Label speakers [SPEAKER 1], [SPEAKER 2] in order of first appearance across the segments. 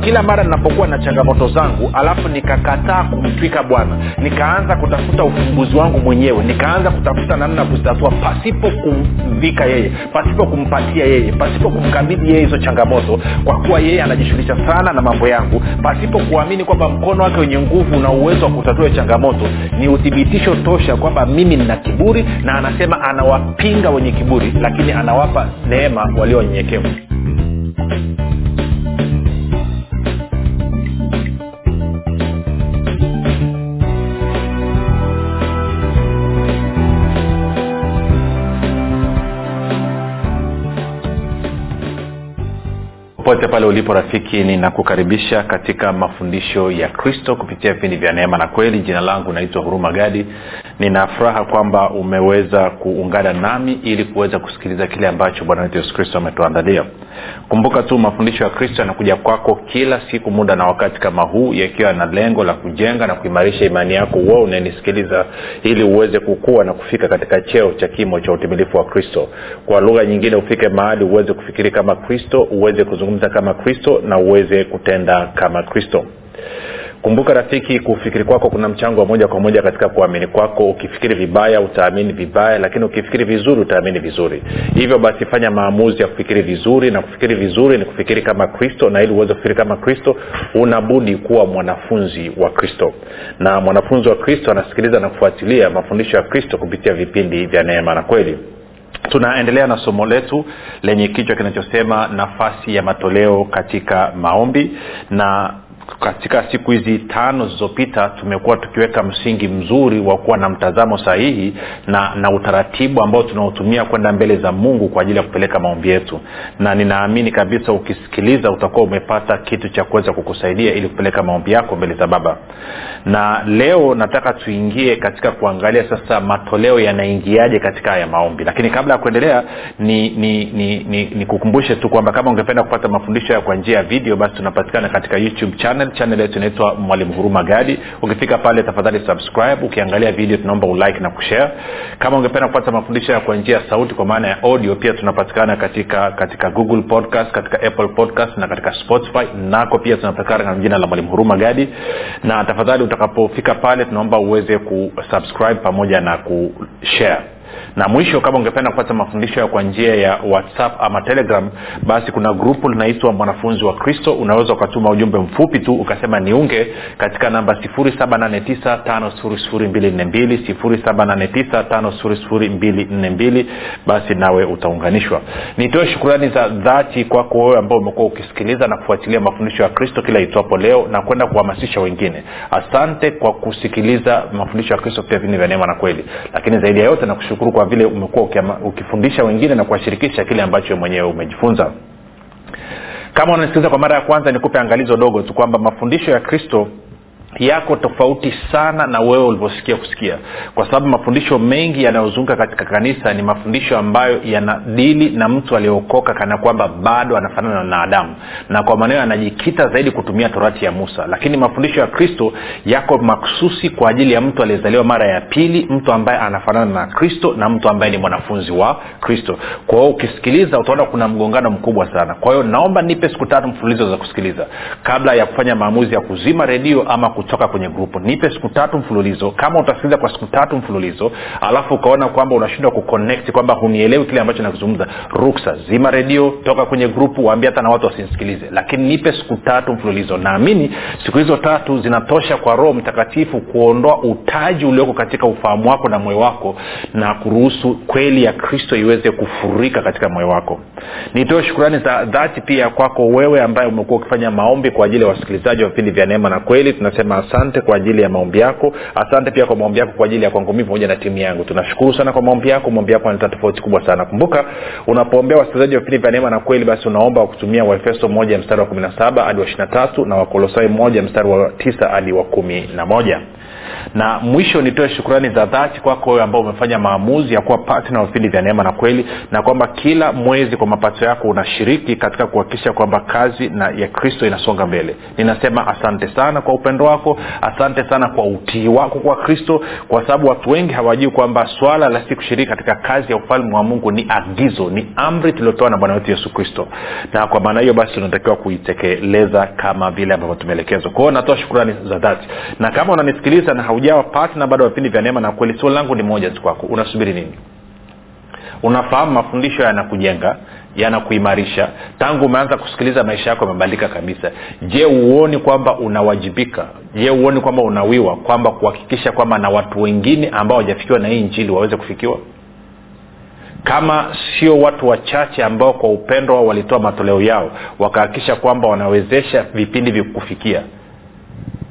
[SPEAKER 1] kila mara ninapokuwa na changamoto zangu alafu nikakataa kumtwika bwana nikaanza kutafuta ufumbuzi wangu mwenyewe nikaanza kutafuta namna ya kuzitatua pasipo kumvika yeye pasipo kumpatia yeye pasipo kumkabidhi yeye hizo changamoto kwa kuwa yeye anajishughulisha sana na mambo yangu pasipo kuamini kwamba mkono wake wenye nguvu una uwezo wa kutatua changamoto ni uthibitisho tosha kwamba mimi nina kiburi na anasema anawapinga wenye kiburi lakini anawapa neema walio popote pale ulipo rafiki ninakukaribisha katika mafundisho ya kristo kupitia vipindi vya neema na kweli. Jina langu naitwa huruma gadi ninafuraha kwamba umeweza kuungana nami ili kuweza kusikiliza kile ambacho bwana wetu yesu kristo ametuandalia. Kumbuka tu mafundisho ya kristo yanakuja kwako kila siku muda na wakati kama huu yakiwa na lengo la kujenga na kuimarisha imani yako. Wo unanisikiliza ili uweze kukua na kufika katika cheo cha kimo cha utimilifu wa kristo. Kwa lugha nyingine ufike mahali uweze kufikiri kama kristo uweze kuzungumza kama kristo na uweze kutenda kama kristo kumbuka rafiki kufikiri kwako kuna mchango wa moja kwa moja katika kuamini kwako. Ukifikiri vibaya utaamini vibaya lakini ukifikiri vizuri utaamini vizuri. Hivyo basi fanya maamuzi ya kufikiri vizuri na kufikiri vizuri ni kufikiri kama kristo na ili uweze kufikiri kama kristo unabudi kuwa mwanafunzi wa kristo. Na mwanafunzi wa kristo anasikiliza na kufuatilia mafundisho ya kristo kupitia vipindi vya neema na kweli. Tunaendelea na somo letu lenye kichwa kinachosema nafasi ya matoleo katika maombi na katika siku hizi tano zilizopita tumekuwa tukiweka msingi mzuri wa kuwa na mtazamo sahihi na na utaratibu ambao tunaotumia kwenda mbele za mungu kwa ajili ya kupeleka maombi yetu. Na ninaamini kabisa ukisikiliza utakuwa umepata kitu cha kuweza kukusaidia ili kupeleka maombi yako mbele za baba. Na leo nataka tuingie katika kuangalia sasa matoleo yanaingiaje katika haya maombi. Lakini kabla ya kuendelea ni ni ni, ni, ni tu kwamba kama ungependa kupata mafundisho haya kwa njia ya video basi tunapatikana katika youtube channel channel yetu inaitwa mwalimu huruma gadi. Ukifika pale tafadhali subscribe. Ukiangalia video tunaomba ulike na kushare. Kama ungependa kupata mafundisho ya kwa njia ya sauti kwa maana ya audio pia tunapatikana katika katika google podcast katika apple podcast na katika spotify. Nako pia tunapatikana na jina la mwalimu huruma gadi. Na tafadhali utakapofika pale tunaomba uweze kusubscribe pamoja na kushare na mwisho kama ungependa kupata mafundisho kwa njia ya whatsapp ama telegram basi kuna grupu linaitwa mwanafunzi wa kristo. Unaweza ukatuma ujumbe mfupi tu ukasema niunge katika namba 7895242 basi nawe utaunganishwa. Nitoe shukurani za dhati kwako wewe ambao umekuwa ukisikiliza na kufuatilia mafundisho ya kristo kila itwapo leo na kwenda kuhamasisha wengine. Asante kwa kusikiliza mafundisho ya kristo vini vya neema na kweli. Lakini zaidi ya yote nakushukuru kwa vile umekuwa ukifundisha wengine na kuwashirikisha kile ambacho mwenyewe umejifunza. Kama unasikiliza kwa mara ya kwanza nikupe angalizo dogo tu kwamba mafundisho ya kristo yako tofauti sana na wewe ulivyosikia kusikia. Kwa sababu mafundisho mengi yanayozunguka katika kanisa ni mafundisho ambayo yanadili na mtu aliyeokoka kana kwamba bado anafanana na adamu. Na kwa maneo anajikita zaidi kutumia torati ya musa. Lakini mafundisho ya kristo yako maksusi kwa ajili ya mtu aliyezaliwa mara ya pili mtu ambaye anafanana na kristo na mtu ambaye ni mwanafunzi wa kristo. Kwa hiyo ukisikiliza utaona kuna mgongano mkubwa sana. Kwa hiyo naomba nipe siku tatu mfululizo za kusikiliza kabla ya kufanya maamuzi ya kuzima redio ama kutoka kwenye grupu nipe siku tatu mfululizo. Kama utasikiliza kwa siku tatu mfululizo alafu ukaona kwamba unashindwa kuconnect kwamba hunielewi kile ambacho nakizungumza ruksa zima redio toka kwenye grupu waambia hata na watu wasinsikilize. Lakini nipe siku tatu mfululizo. Naamini siku hizo tatu zinatosha kwa roho mtakatifu kuondoa utaji ulioko katika ufahamu wako na moyo wako na kuruhusu kweli ya kristo iweze kufurika katika moyo wako. Nitoe shukurani za dhati pia kwako wewe ambaye umekuwa ukifanya maombi kwa ajili ya wasikilizaji wa vipindi vya neema na kweli. Tunasema asante kwa ajili ya maombi yako. Asante pia kwa maombi yako kwa ajili ya kwangu mii pamoja na timu yangu. Tunashukuru sana kwa maombi yako. Maombi yako analeta tofauti kubwa sana. Kumbuka unapoombea wasikilizaji wa vipindi vya neema na kweli basi unaomba wakutumia waefeso moja mstari wa kumi na saba hadi wa ishiri na tatu na wakolosai moja mstari wa tisa hadi wa kumi na moja na mwisho nitoe shukrani za dhati kwako wewe ambao umefanya maamuzi ya kuwa patna vipindi vya neema na kweli na kwamba kila mwezi kwa mapato yako unashiriki katika kuhakikisha kwamba kazi na ya kristo inasonga mbele. Ninasema asante sana kwa upendo wako asante sana kwa utii wako kwa kristo kwa sababu watu wengi hawajui kwamba swala la si kushiriki katika kazi ya ufalme wa mungu ni agizo ni amri tuliotoa na bwana wetu yesu kristo. Na kwa maana hiyo basi tunatakiwa kuitekeleza kama vile ambavyo tumeelekezwa. Kwao natoa shukurani za dhati. Na kama unanisikiliza na haujawa patna bado vipindi vya neema na kweli swali langu ni moja tu kwako. Unasubiri nini? Unafahamu mafundisho yanakujenga yanakuimarisha. Tangu umeanza kusikiliza maisha yako yamebadilika kabisa. Je huoni kwamba unawajibika? Je huoni kwamba unawiwa? Kwamba kuhakikisha kwamba na watu wengine ambao hawajafikiwa na hii njili waweze kufikiwa? Kama sio watu wachache ambao kwa upendo wao walitoa matoleo yao wakahakikisha kwamba wanawezesha vipindi vikufikia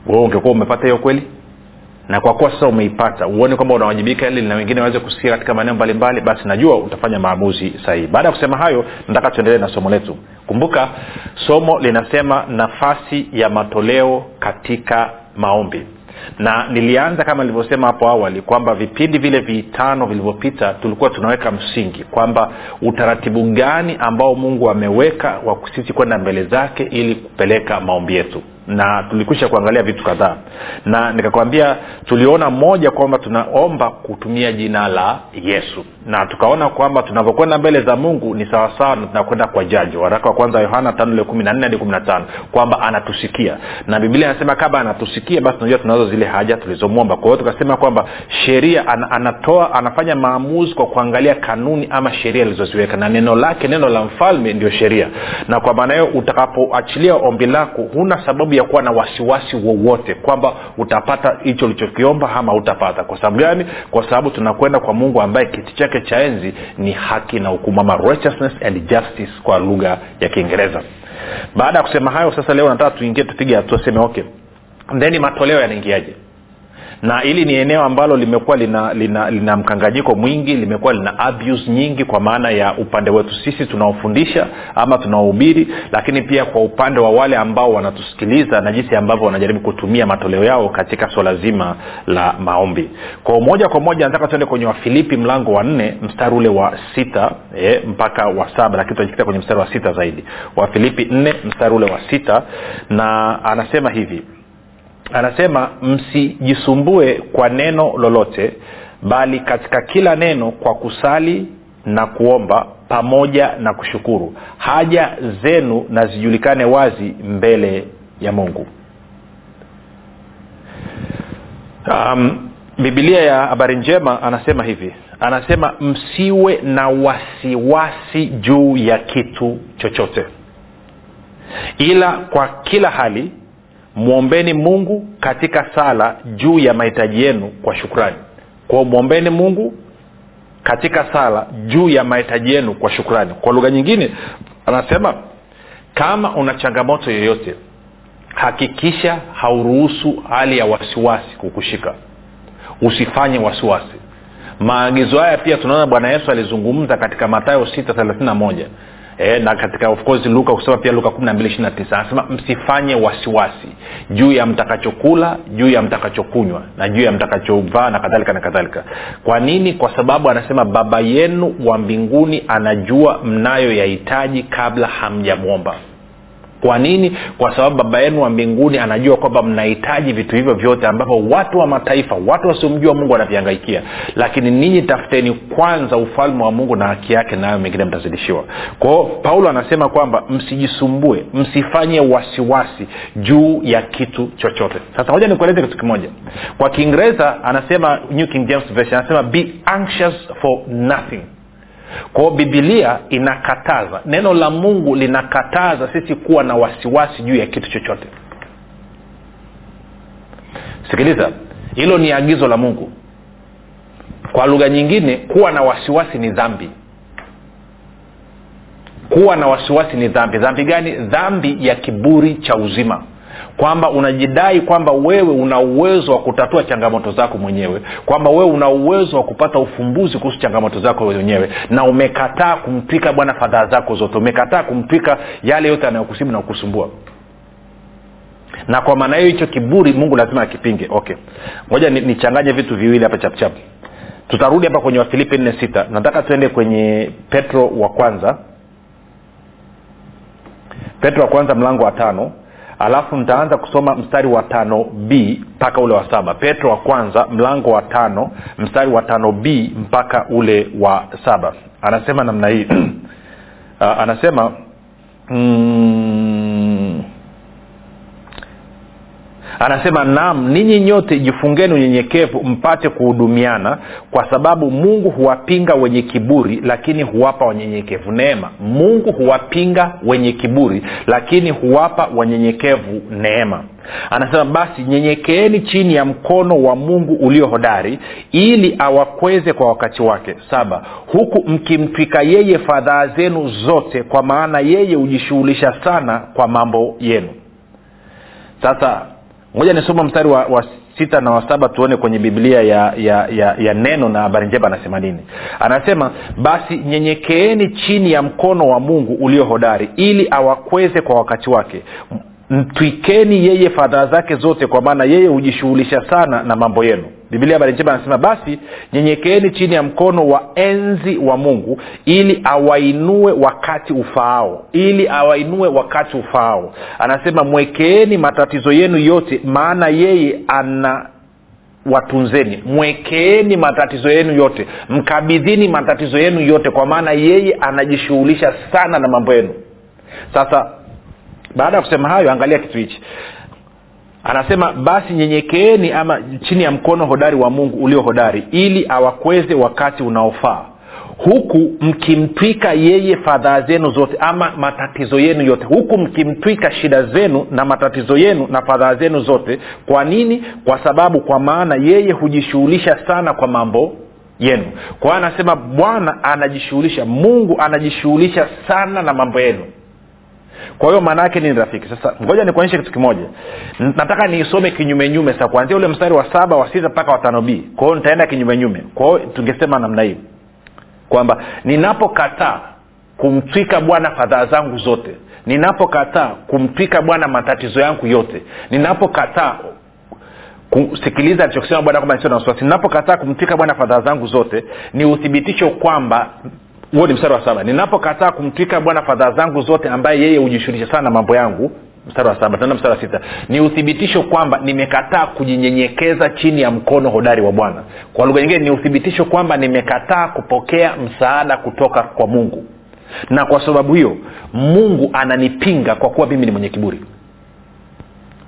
[SPEAKER 1] wewe ungekuwa umepata hiyo kweli na kwa kuwa sasa umeipata uone kwamba unawajibika ili na wengine waweze kusikia katika maeneo mbalimbali basi najua utafanya maamuzi sahihi. Baada ya kusema hayo nataka tuendelee na somo letu. Kumbuka somo linasema nafasi ya matoleo katika maombi. Na nilianza kama nilivyosema hapo awali kwamba vipindi vile vitano vilivyopita tulikuwa tunaweka msingi kwamba utaratibu gani ambao mungu ameweka wa sisi kwenda mbele zake ili kupeleka maombi yetu na tulikwisha kuangalia vitu kadhaa. Na nikakwambia tuliona moja kwamba tunaomba kutumia jina la yesu na tukaona kwamba tunavyokwenda mbele za mungu ni sawasawa na tunakwenda kwa jaji. Waraka wa kwanza yohana hadi kwamba anatusikia. Na biblia anasema kama anatusikia basi tunajua tunazo zile haja tulizomwomba. Kwa hiyo tukasema kwamba sheria an, anatoa anafanya maamuzi kwa kuangalia kanuni ama sheria alizoziweka. Na neno lake neno la mfalme ndio sheria. Na kwa maana hiyo utakapoachilia ombi lako huna sababu ya kuwa na wasiwasi wowote kwamba utapata hicho ulichokiomba ama utapata kwa sababu gani? Kwa sababu tunakwenda kwa mungu ambaye kiti chake cha enzi ni haki na hukumu righteousness and justice kwa lugha ya kiingereza. Baada ya kusema hayo sasa leo nataka tuingie tupige hatua seme okay. Theni matoleo yanaingiaje na hili ni eneo ambalo limekuwa lina, lina, lina mkanganyiko mwingi limekuwa lina abuse nyingi kwa maana ya upande wetu sisi tunaofundisha ama tunaohubiri lakini pia kwa upande wa wale ambao wanatusikiliza na jinsi ambavyo wanajaribu kutumia matoleo yao katika swala zima la maombi. Kwa moja kwa moja nataka tuende kwenye wafilipi mlango wa nne mstari ule wa sita e, mpaka wa saba lakini tutajikita kwenye mstari wa sita zaidi. Wafilipi nne mstari ule wa sita na anasema hivi anasema msijisumbue kwa neno lolote bali katika kila neno kwa kusali na kuomba pamoja na kushukuru. Haja zenu na zijulikane wazi mbele ya mungu. Um, bibilia ya habari njema anasema hivi. Anasema msiwe na wasiwasi juu ya kitu chochote. Ila kwa kila hali mwombeni mungu katika sala juu ya mahitaji yenu kwa shukrani. Kwao mwombeni mungu katika sala juu ya mahitaji yenu kwa shukrani. Kwa lugha nyingine anasema kama una changamoto yoyote hakikisha hauruhusu hali ya wasiwasi kukushika. Usifanye wasiwasi. Maagizo haya pia tunaona bwana yesu alizungumza katika matayo 6 e, na katika of course luka kusema pia luka 12 anasema msifanye wasiwasi juu ya mtakachokula juu ya mtakachokunywa na juu ya mtakachovaa na kadhalika na kadhalika. Kwa nini? Kwa sababu anasema baba yenu wa mbinguni anajua mnayoyahitaji kabla hamjamwomba kwa nini? Kwa sababu baba yenu wa mbinguni anajua kwamba mnahitaji vitu hivyo vyote ambavyo watu wa mataifa watu wasiomjua mungu wanavihangaikia lakini ninyi tafuteni kwanza ufalme wa mungu na haki yake nayo mengine mtazidishiwa. Kwao paulo anasema kwamba msijisumbue msifanye wasiwasi juu ya kitu chochote. Sasa moja nikueleze kitu kimoja. Kwa kiingereza anasema new king james version anasema be anxious for nothing kwao bibilia inakataza. Neno la mungu linakataza sisi kuwa na wasiwasi juu ya kitu chochote. Sikiliza hilo ni agizo la mungu. Kwa lugha nyingine kuwa na wasiwasi ni dhambi. Kuwa na wasiwasi ni dhambi. Dhambi gani? Dhambi ya kiburi cha uzima kwamba unajidai kwamba wewe una uwezo wa kutatua changamoto zako mwenyewe kwamba wewe una uwezo wa kupata ufumbuzi kuhusu changamoto zako mwenyewe na umekataa kumtwika bwana fadhaa zako zote umekataa kumtwika yale yote anayokusibu na kukusumbua. Na kwa maana hiyo hicho kiburi mungu lazima akipinge. Okay. Ngoja nichanganye ni vitu viwili hapa chapchap tutarudi hapa kwenye wafilipi nne sita. Nataka tuende kwenye petro wa kwanza. Petro wa kwanza mlango wa tano alafu nitaanza kusoma mstari wa tano b mpaka ule wa saba. Petro wa kwanza mlango wa tano mstari wa tano b mpaka ule wa saba. Anasema namna hii. Uh, anasema mm, anasema naam ninyi nyote jifungeni unyenyekevu mpate kuhudumiana kwa sababu mungu huwapinga wenye kiburi lakini huwapa wanyenyekevu. Neema. Mungu huwapinga wenye kiburi lakini huwapa wanyenyekevu neema. Anasema basi nyenyekeeni chini ya mkono wa mungu ulio hodari ili awakweze kwa wakati wake. Saba. Huku mkimtwika yeye fadhaa zenu zote kwa maana yeye hujishughulisha sana kwa mambo yenu. Sasa ngoja nisoma mstari wa, wa sita na wa saba tuone kwenye biblia ya, ya, ya, ya neno na habari njema anasema nini. Anasema basi nyenyekeeni chini ya mkono wa mungu ulio hodari ili awakweze kwa wakati wake. Mtwikeni yeye fadhaa zake zote kwa maana yeye hujishughulisha sana na mambo yenu biblia habari njema anasema basi nyenyekeeni chini ya mkono wa enzi wa mungu ili awainue wakati ufaao ili awainue wakati ufaao. Anasema mwekeeni matatizo yenu yote maana yeye ana watunzeni. Mwekeeni matatizo yenu yote mkabidhini matatizo yenu yote kwa maana yeye anajishughulisha sana na mambo yenu. Sasa baada ya kusema hayo angalia kitu hichi anasema basi nyenyekeeni ama chini ya mkono hodari wa mungu ulio hodari ili awakweze wakati unaofaa. Huku mkimtwika yeye fadhaa zenu zote ama matatizo yenu yote. Huku mkimtwika shida zenu na matatizo yenu na fadhaa zenu zote. Kwa nini? Kwa sababu kwa maana yeye hujishughulisha sana kwa mambo yenu. Kwa hiyo anasema bwana anajishughulisha mungu anajishughulisha sana na mambo yenu kwa hiyo maana yake nini rafiki. Sasa ngoja nikuonyeshe kitu kimoja. Nataka niisome kinyumenyume sasa kuanzia ule mstari wa saba wa sita mpaka watano b. Kwa hiyo nitaenda kinyumenyume kwa tungesema namna hii. Kwamba ninapokataa kumtwika bwana fadhaa zangu zote ninapokataa kumtwika bwana matatizo yangu yote ninapokataa kusikiliza alichokisema bwana kwamba nisio na wasiwasi ninapokataa kumtwika bwana fadhaa zangu zote ni uthibitisho kwamba huo ni mstari wa saba. Ninapokataa kumtwika bwana fadhaa zangu zote ambaye yeye hujishughulisha sana na mambo yangu. Mstari wa saba. Tunaenda mstari wa sita. Ni uthibitisho kwamba nimekataa kujinyenyekeza chini ya mkono hodari wa bwana. Kwa lugha nyingine ni uthibitisho kwamba nimekataa kupokea msaada kutoka kwa mungu. Na kwa sababu hiyo mungu ananipinga kwa kuwa mimi ni mwenye kiburi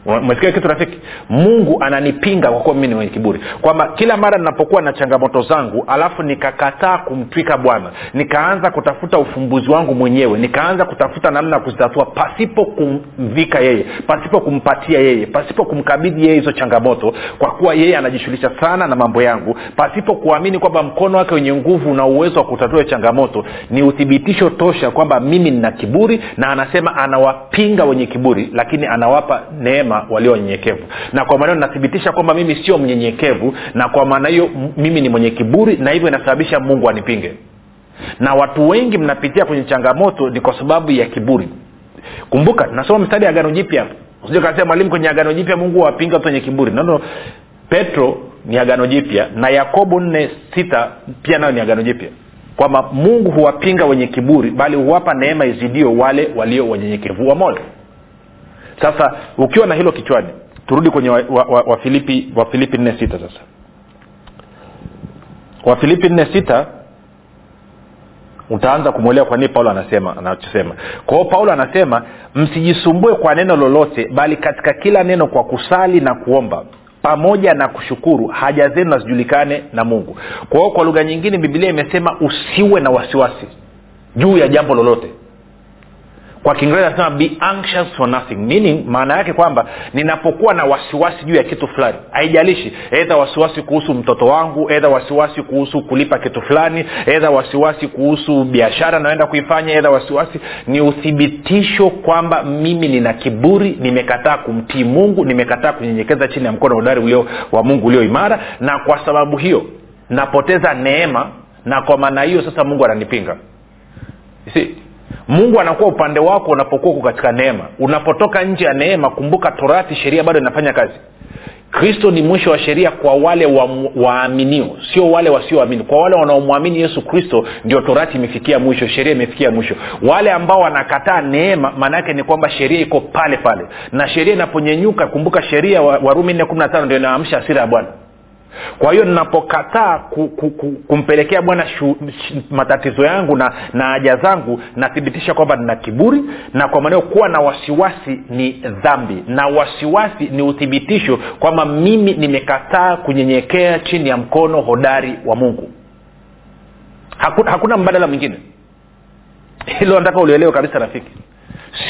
[SPEAKER 1] umesikia kitu rafiki? Mungu ananipinga kwa kuwa mimi ni mwenye kiburi. Kwamba kila mara ninapokuwa na changamoto zangu alafu nikakataa kumtwika bwana nikaanza kutafuta ufumbuzi wangu mwenyewe nikaanza kutafuta namna ya kuzitatua pasipo kumvika yeye pasipo kumpatia yeye pasipo kumkabidhi yeye hizo changamoto kwa kuwa yeye anajishughulisha sana na mambo yangu pasipo kuamini kwamba mkono wake wenye nguvu una uwezo wa kutatua changamoto ni uthibitisho tosha kwamba mimi nina kiburi na anasema anawapinga wenye kiburi lakini anawapa neema wema walio wanyenyekevu na kwa maana nathibitisha kwamba mimi sio mnyenyekevu na kwa maana hiyo mimi ni mwenye kiburi na hivyo inasababisha mungu anipinge. Na watu wengi mnapitia kwenye changamoto ni kwa sababu ya kiburi. Kumbuka nasoma mstari ya agano jipya kasema mwalimu kwenye agano jipya mungu wapinga watu wenye kiburi. Nono petro ni agano jipya na yakobo nne sita pia nayo ni agano jipya. Kwamba mungu huwapinga wenye kiburi bali huwapa neema izidio wale walio wanyenyekevu wa moyo sasa ukiwa na hilo kichwani turudi kwenye wafilipi wa, wa, wa wafilipi nne sita sasa. Wafilipi nne sita utaanza kumwelewa kwa nini paulo anasema anachosema. Kwa hiyo paulo anasema msijisumbue kwa neno lolote bali katika kila neno kwa kusali na kuomba pamoja na kushukuru haja zenu nazijulikane na mungu. Kwa hiyo kwa lugha nyingine bibilia imesema usiwe na wasiwasi juu ya jambo lolote kwa kiingereza nasema be anxious for nothing. Meaning maana yake kwamba ninapokuwa na wasiwasi juu ya kitu fulani. Haijalishi edha wasiwasi kuhusu mtoto wangu edha wasiwasi kuhusu kulipa kitu fulani edha wasiwasi kuhusu biashara naenda kuifanya edha wasiwasi ni uthibitisho kwamba mimi nina kiburi nimekataa kumtii mungu nimekataa kunyenyekeza chini ya mkono udari ulio wa mungu ulio imara. Na kwa sababu hiyo napoteza neema na kwa maana hiyo sasa mungu ananipinga mungu anakuwa upande wako unapokuwa uko katika neema. Unapotoka nje ya neema kumbuka torati sheria bado inafanya kazi. Kristo ni mwisho wa sheria kwa wale waaminio wa sio wale wasioamini. Kwa wale wanaomwamini yesu kristo ndio torati imefikia mwisho sheria imefikia mwisho. Wale ambao wanakataa neema maana yake ni kwamba sheria iko pale pale. Na sheria inaponyenyuka kumbuka sheria warumi nne kumi na ndio inaamsha asira ya bwana kwa hiyo ninapokataa ku, ku, ku, kumpelekea bwana matatizo yangu na na haja zangu nathibitisha kwamba nina kiburi na kwa maneo kuwa na wasiwasi ni dhambi na wasiwasi ni uthibitisho kwamba mimi nimekataa kunyenyekea chini ya mkono hodari wa mungu. Hakuna, hakuna mbadala mwingine. Hilo nataka ulielewe kabisa rafiki.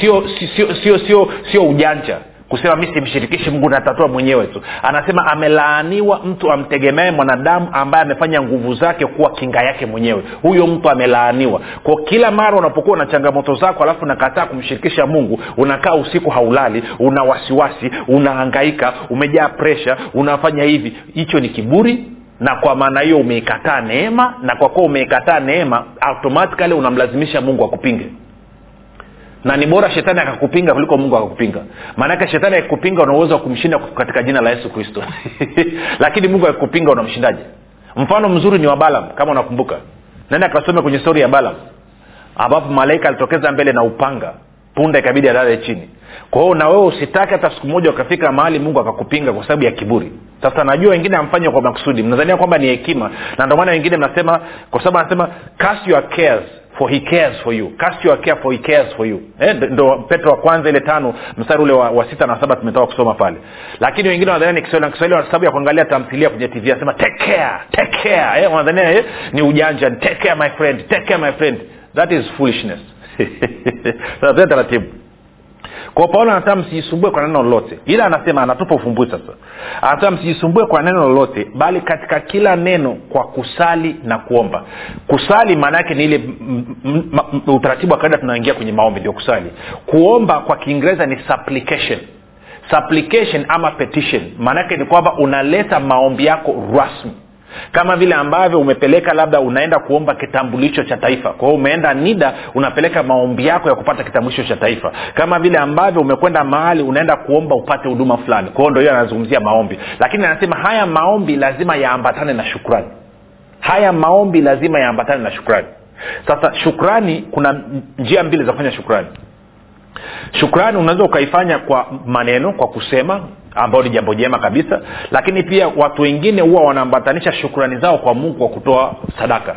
[SPEAKER 1] Sio sio sio sio sio ujanja kusema mi simshirikishi mungu natatua mwenyewe tu. Anasema amelaaniwa mtu amtegemee mwanadamu ambaye amefanya nguvu zake kuwa kinga yake mwenyewe. Huyo mtu amelaaniwa. Kwa kila mara unapokuwa na changamoto zako alafu unakataa kumshirikisha mungu unakaa usiku haulali una wasiwasi unahangaika umejaa presha unafanya hivi. Hicho ni kiburi na kwa maana hiyo umeikataa neema na kwa kuwa umeikataa neema automatikali unamlazimisha mungu akupinge na ni bora shetani akakupinga kuliko mungu akakupinga. Maanake shetani akikupinga una uwezo wa kumshinda katika jina la yesu kristo. Lakini mungu akikupinga unamshindaje? Mfano mzuri ni wa balam kama unakumbuka. Nenda akasome kwenye stori ya balam ambapo malaika alitokeza mbele na upanga punda ikabidi alale chini. Kwa hiyo na wewe usitake hata siku moja ukafika mahali mungu akakupinga kwa sababu ya kiburi. Sasa najua wengine amfanye kwa makusudi. Mnazania kwamba ni hekima. Na ndio maana wengine mnasema kwa sababu anasema cast your cares for he cares for you. Cast your care for he cares for you. Eh, ndo petro wa kwanza ile tano mstari ule wa, wa sita na saba tumetoka kusoma pale. Lakini wengine wanadhania ni kiswahili na kiswahili kwa sababu ya kuangalia tamthilia kwenye tv anasema take care take care. Eh, wanadhania eh, ni ujanja. Take care my friend take care my friend. That is foolishness sasa taratibu. Kwa paulo anasema msijisumbue kwa neno lolote. Ila anasema anatupa ufumbuzi sasa. Anasema msijisumbue kwa neno lolote bali katika kila neno kwa kusali na kuomba. Kusali maana yake ni ile utaratibu wa kawaida tunaingia kwenye maombi ndio kusali. Kuomba kwa kiingereza ni supplication. Supplication ama petition. Maanaake ni kwamba unaleta maombi yako rasmi kama vile ambavyo umepeleka labda unaenda kuomba kitambulisho cha taifa. Kwa hiyo umeenda nida unapeleka maombi yako ya kupata kitambulisho cha taifa. Kama vile ambavyo umekwenda mahali unaenda kuomba upate huduma fulani. Kwa hiyo ndo hiyo anazungumzia maombi. Lakini anasema haya maombi lazima yaambatane na shukrani. Haya maombi lazima yaambatane na shukrani. Sasa shukrani kuna njia mbili za kufanya shukrani. Shukrani unaweza ukaifanya kwa maneno kwa kusema ambao ni jambo jema kabisa lakini pia watu wengine huwa wanaambatanisha shukrani zao kwa mungu kwa kutoa sadaka.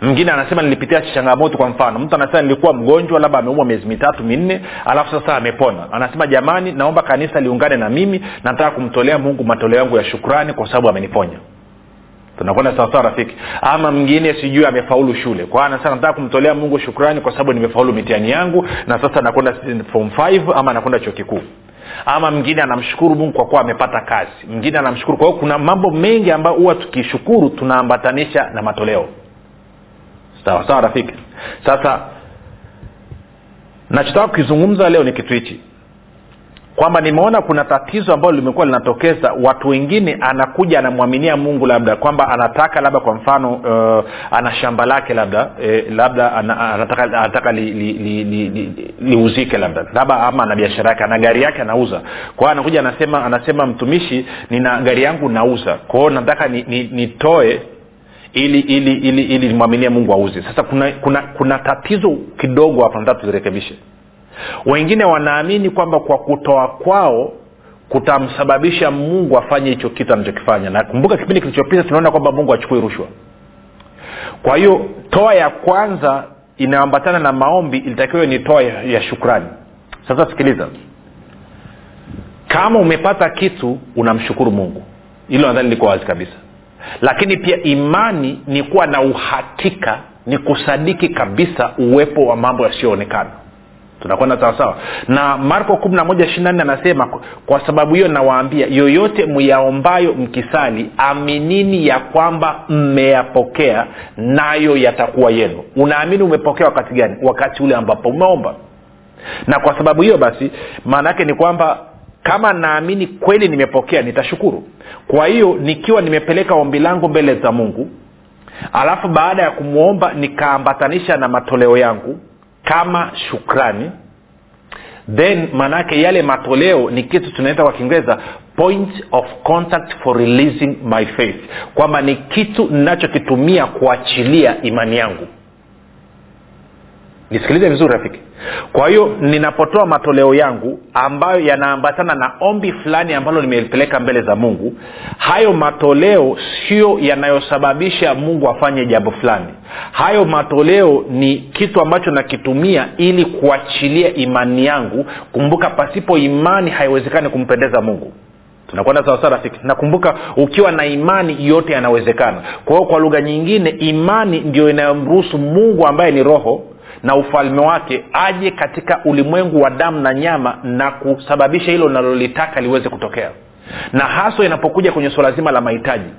[SPEAKER 1] Mwingine anasema nilipitia changamoto kwa mfano. Mtu anasema nilikuwa mgonjwa labda ameumwa miezi mitatu minne alafu sasa amepona. Anasema jamani naomba kanisa liungane na mimi nataka kumtolea mungu matoleo yangu ya shukrani kwa sababu ameniponya. Tunakwenda sawasawa rafiki. Ama mwingine sijui amefaulu shule. Kwa anasema nataka kumtolea mungu shukrani kwa sababu nimefaulu mitihani yangu na sasa nakwenda form 5 ama nakwenda chuo kikuu ama mwingine anamshukuru mungu kwa kuwa amepata kazi. Mwingine anamshukuru. Kwa hiyo kuna mambo mengi ambayo huwa tukishukuru tunaambatanisha na matoleo. Sawa sawa rafiki? Sasa nachotaka kukizungumza leo ni kitu hichi kwamba nimeona kuna tatizo ambalo limekuwa linatokeza. Watu wengine anakuja anamwaminia mungu labda kwamba anataka labda kwa mfano uh, ana shamba lake labda eh, labda anataka, anataka liuzike li, li, li, li, li labda labda ama ana biashara yake ana gari yake anauza. Kwa hiyo anakuja anasema anasema mtumishi nina gari yangu nauza. Kwao nataka nitoe ni, ni ili ili ili ili nimwaminie mungu auze. Sasa kuna kuna kuna tatizo kidogo hapa nataka tuzirekebishe wengine wanaamini kwamba kwa kutoa kwao kutamsababisha mungu afanye hicho kitu anachokifanya. Na kumbuka kipindi kilichopita tunaona kwamba mungu achukui rushwa. Kwa hiyo toa ya kwanza inaambatana na maombi ilitakiwa ni toa ya, ya shukrani. Sasa sikiliza. Kama umepata kitu unamshukuru mungu. Hilo nadhani liko wazi kabisa. Lakini pia imani ni kuwa na uhakika ni kusadiki kabisa uwepo wa mambo yasiyoonekana tunakwenda sawasawa na marko kumi na moja ishiri nne anasema kwa sababu hiyo nawaambia yoyote myaombayo mkisali aminini ya kwamba mmeyapokea nayo yatakuwa yenu. Unaamini umepokea wakati gani? Wakati ule ambapo umeomba. Na kwa sababu hiyo basi maana yake ni kwamba kama naamini kweli nimepokea nitashukuru. Kwa hiyo nikiwa nimepeleka ombi langu mbele za mungu alafu baada ya kumwomba nikaambatanisha na matoleo yangu kama shukrani then maanaake yale matoleo ni kitu tunaita kwa kiingereza point of contact for releasing my faith. Kwamba ni kitu ninachokitumia kuachilia imani yangu nisikilize vizuri rafiki. Kwa hiyo ninapotoa matoleo yangu ambayo yanaambatana na ombi fulani ambalo limelipeleka mbele za mungu hayo matoleo sio yanayosababisha mungu afanye jambo fulani. Hayo matoleo ni kitu ambacho nakitumia ili kuachilia imani yangu. Kumbuka pasipo imani haiwezekani kumpendeza mungu. Tunakwenda sawasawa rafiki? Nakumbuka ukiwa na imani yote yanawezekana. Kwa hiyo kwa lugha nyingine imani ndio inayomruhusu mungu ambaye ni roho na ufalme wake aje katika ulimwengu wa damu na nyama na kusababisha hilo linalolitaka liweze kutokea na haswa inapokuja kwenye suala zima la mahitaji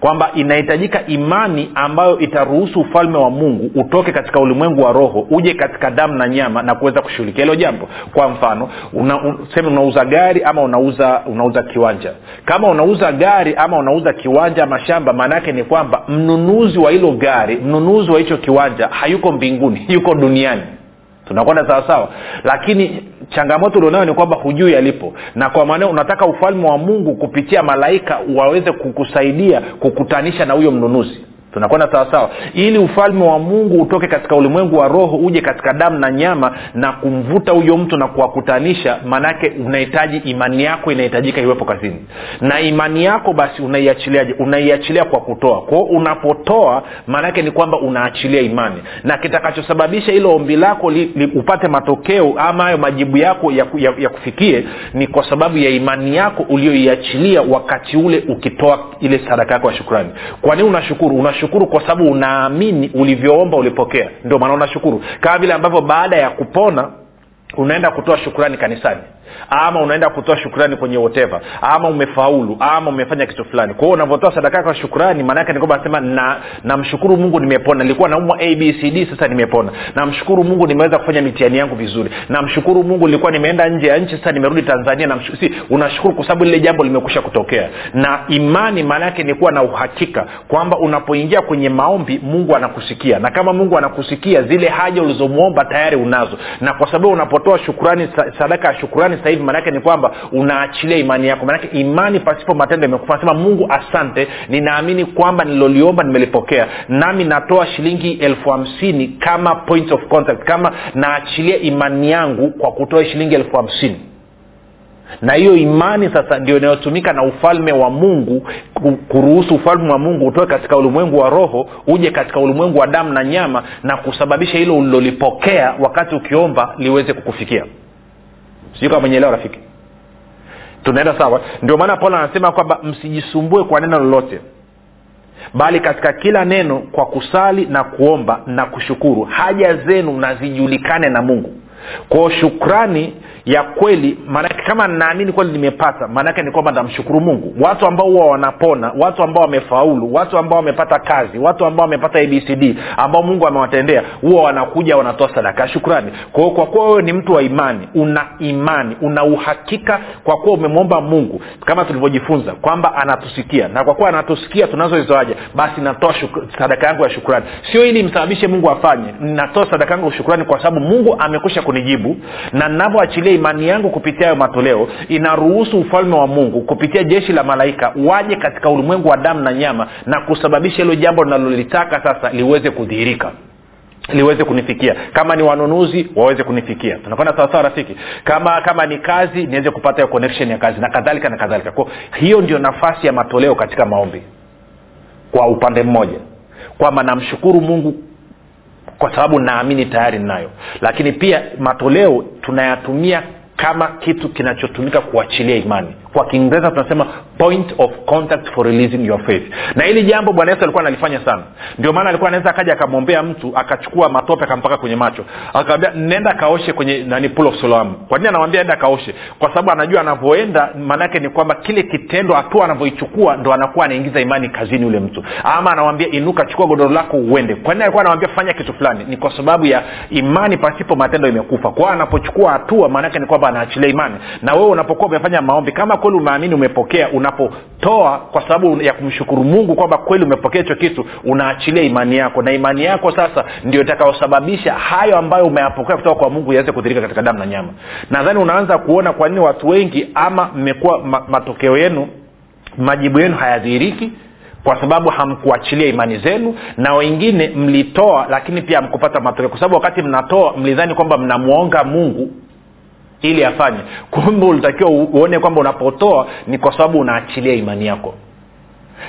[SPEAKER 1] kwamba inahitajika imani ambayo itaruhusu ufalme wa mungu utoke katika ulimwengu wa roho uje katika damu na nyama na kuweza kushughulikia hilo jambo. Kwa mfano una, un, unauza gari ama unauza unauza kiwanja. Kama unauza gari ama unauza kiwanja ama shamba maana ni kwamba mnunuzi wa hilo gari mnunuzi wa hicho kiwanja hayuko mbinguni yuko duniani tunakwenda sawasawa lakini changamoto ulionayo ni kwamba hujui alipo na kwa maana unataka ufalme wa mungu kupitia malaika waweze kukusaidia kukutanisha na huyo mnunuzi tunakwenda sawasawa. Ili ufalme wa mungu utoke katika ulimwengu wa roho uje katika damu na nyama na kumvuta huyo mtu na kuwakutanisha maanaake unahitaji imani yako inahitajika iwepo kazini. Na imani yako basi unaiachiliaje unaiachilia kwa kutoa. Kwao unapotoa maanaake ni kwamba unaachilia imani. Na kitakachosababisha hilo ombi lako li, li, upate matokeo ama hayo majibu yako ya, ya, ya kufikie ni kwa sababu ya imani yako ulioiachilia wakati ule ukitoa ile sadaka yako ya shukrani. Kwa nini unashukuru? Unashukuru kwa sababu unaamini ulivyoomba ulipokea. Ndio maana unashukuru. Kama vile ambavyo baada ya kupona unaenda kutoa shukurani kanisani ama unaenda kutoa shukrani kwenye whatever. Ama umefaulu. Ama umefanya kitu fulani. Kwa hiyo unavyotoa sadaka kwa shukrani maanaake ni kwamba nasema na namshukuru mungu nimepona. Nilikuwa naumwa abcd sasa nimepona. Namshukuru mungu nimeweza kufanya mitihani yangu vizuri. Namshukuru mungu nilikuwa nimeenda nje ya nchi sasa nimerudi tanzania. Si unashukuru kwa sababu lile jambo limekusha kutokea. Na imani maana ni kuwa na uhakika kwamba unapoingia kwenye maombi mungu anakusikia. Na kama mungu anakusikia zile haja ulizomwomba tayari unazo. Na kwa sababu unapotoa shukrani sadaka ya shukrani sasa hivi maanake ni kwamba unaachilia imani yako. Maanake imani pasipo matendo imekufa. Nasema mungu asante. Ninaamini kwamba nililoliomba nimelipokea. Nami natoa shilingi elfu hamsini kama point of contact kama naachilia imani yangu kwa kutoa shilingi elfu hamsini. Na hiyo imani sasa ndio inayotumika na ufalme wa mungu kuruhusu ufalme wa mungu utoe katika ulimwengu wa roho uje katika ulimwengu wa damu na nyama na kusababisha hilo ulilolipokea wakati ukiomba liweze kukufikia sijui kama mwenyeelewa rafiki. Tunaenda sawa. Ndio maana paulo anasema kwamba msijisumbue kwa neno lolote bali katika kila neno kwa kusali na kuomba na kushukuru. Haja zenu nazijulikane na mungu. Kwao shukrani ya kweli maanake kama naamini kweli nimepata maanake ni kwamba namshukuru mungu. Watu ambao huwa wanapona watu ambao wamefaulu watu ambao wamepata kazi watu ambao wamepata abcd ambao mungu amewatendea huwa wanakuja wanatoa sadaka shukrani. Kwa kwa kuwa wewe ni mtu wa imani una imani una uhakika kwa kuwa umemwomba mungu kama tulivyojifunza kwamba anatusikia. Na kwa kuwa anatusikia tunazoizoaja basi natoa sadaka yangu ya shukrani. Sio ili msababishe mungu afanye natoa sadaka yangu ya shukrani kwa sababu mungu amekwisha kunijibu na navyoachilia imani yangu kupitia hayo matoleo inaruhusu ufalme wa mungu kupitia jeshi la malaika waje katika ulimwengu wa damu na nyama na kusababisha hilo jambo linalolitaka sasa liweze kudhihirika liweze kunifikia. Kama ni wanunuzi waweze kunifikia. Tunakwenda sawasawa rafiki? Kama kama ni kazi niweze kupata hiyo connection ya kazi na kadhalika na kadhalika. Kwa hiyo ndio nafasi ya matoleo katika maombi. Kwa upande mmoja. Kwamba namshukuru mungu kwa sababu naamini tayari ninayo. Lakini pia matoleo tunayatumia kama kitu kinachotumika kuachilia imani. Kwa kiingereza tunasema point of contact for releasing your faith. Na hili jambo bwana yesu alikuwa analifanya sana. Ndio maana alikuwa anaweza akaja akamwombea mtu akachukua matope akampaka kwenye macho. Akamwambia nenda kaoshe kwenye nani pool of Siloam kwa nini anamwambia enda kaoshe? Kwa sababu anajua anavyoenda maanaake ni kwamba kile kitendo hatua anavyoichukua ndo anakuwa anaingiza imani kazini yule mtu. Ama anamwambia inuka chukua godoro lako uende. Kwa nini alikuwa anamwambia fanya kitu fulani? Ni kwa sababu ya imani pasipo matendo imekufa. Kwao anapochukua hatua maanaake ni kwamba anaachilia imani. Na wewe unapokuwa umefanya maombi kama kweli umeamini umepokea unapotoa kwa sababu ya kumshukuru mungu kwamba kweli umepokea hicho kitu unaachilia imani yako. Na imani yako sasa ndio itakayosababisha hayo ambayo umeyapokea kutoka kwa mungu yaweze kudhirika katika damu na nyama. Nadhani unaanza kuona kwa nini watu wengi ama mmekuwa ma, matokeo yenu majibu yenu hayadhihiriki kwa sababu hamkuachilia imani zenu na wengine mlitoa lakini pia hamkupata matokeo. Kwa sababu wakati mnatoa mlidhani kwamba mnamwonga mungu ili afanye. Kumbe ulitakiwa uone kwamba unapotoa ni kwa sababu unaachilia imani yako.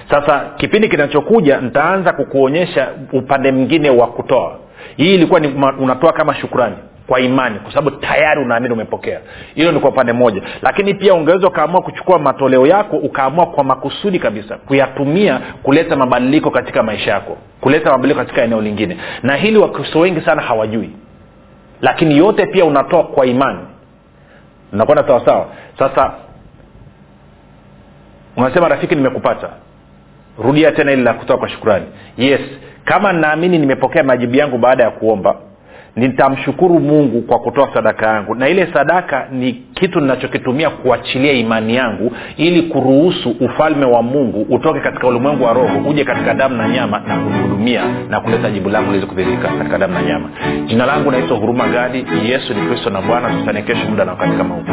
[SPEAKER 1] Sasa kipindi kinachokuja nitaanza kukuonyesha upande mwingine wa kutoa. Hii ilikuwa ni unatoa kama shukrani kwa imani kwa sababu tayari unaamini umepokea. Hilo ni kwa upande mmoja. Lakini pia ungeweza ukaamua kuchukua matoleo yako ukaamua kwa makusudi kabisa kuyatumia kuleta mabadiliko katika maisha yako kuleta mabadiliko katika eneo lingine. Na hili wakristo wengi sana hawajui. Lakini yote pia unatoa kwa imani unakwenda sawasawa sasa unasema rafiki nimekupata. Rudia tena ili la kutoa kwa shukurani yes kama naamini nimepokea majibu yangu baada ya kuomba nitamshukuru mungu kwa kutoa sadaka yangu. Na ile sadaka ni kitu ninachokitumia kuachilia imani yangu ili kuruhusu ufalme wa mungu utoke katika ulimwengu wa roho uje katika damu na nyama na kunihudumia na kuleta jibu langu liweze kudhirika katika damu na nyama. Jina langu naitwa huruma gadi. Yesu ni kristo na bwana. Tutane kesho muda na wakati kama huu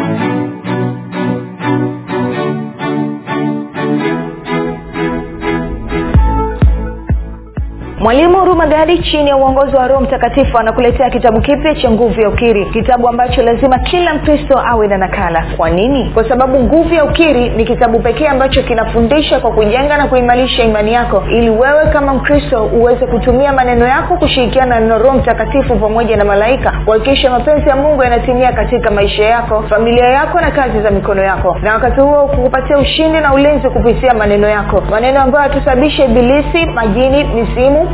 [SPEAKER 2] mwalimu huruma gadi chini ya uongozi wa roho mtakatifu anakuletea kitabu kipya cha nguvu ya ukiri. Kitabu ambacho lazima kila mkristo awe na nakala. Kwa nini? Kwa sababu nguvu ya ukiri ni kitabu pekee ambacho kinafundisha kwa kujenga na kuimarisha imani yako. Ili wewe kama mkristo uweze kutumia maneno yako kushirikiana na roho mtakatifu pamoja na malaika kuhakikisha mapenzi ya mungu yanatimia katika maisha yako familia yako na kazi za mikono yako. Na wakati huo kukupatia ushindi na ulinzi kupitia maneno yako. Maneno ambayo yatusababisha ibilisi majini mizimu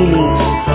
[SPEAKER 2] meaning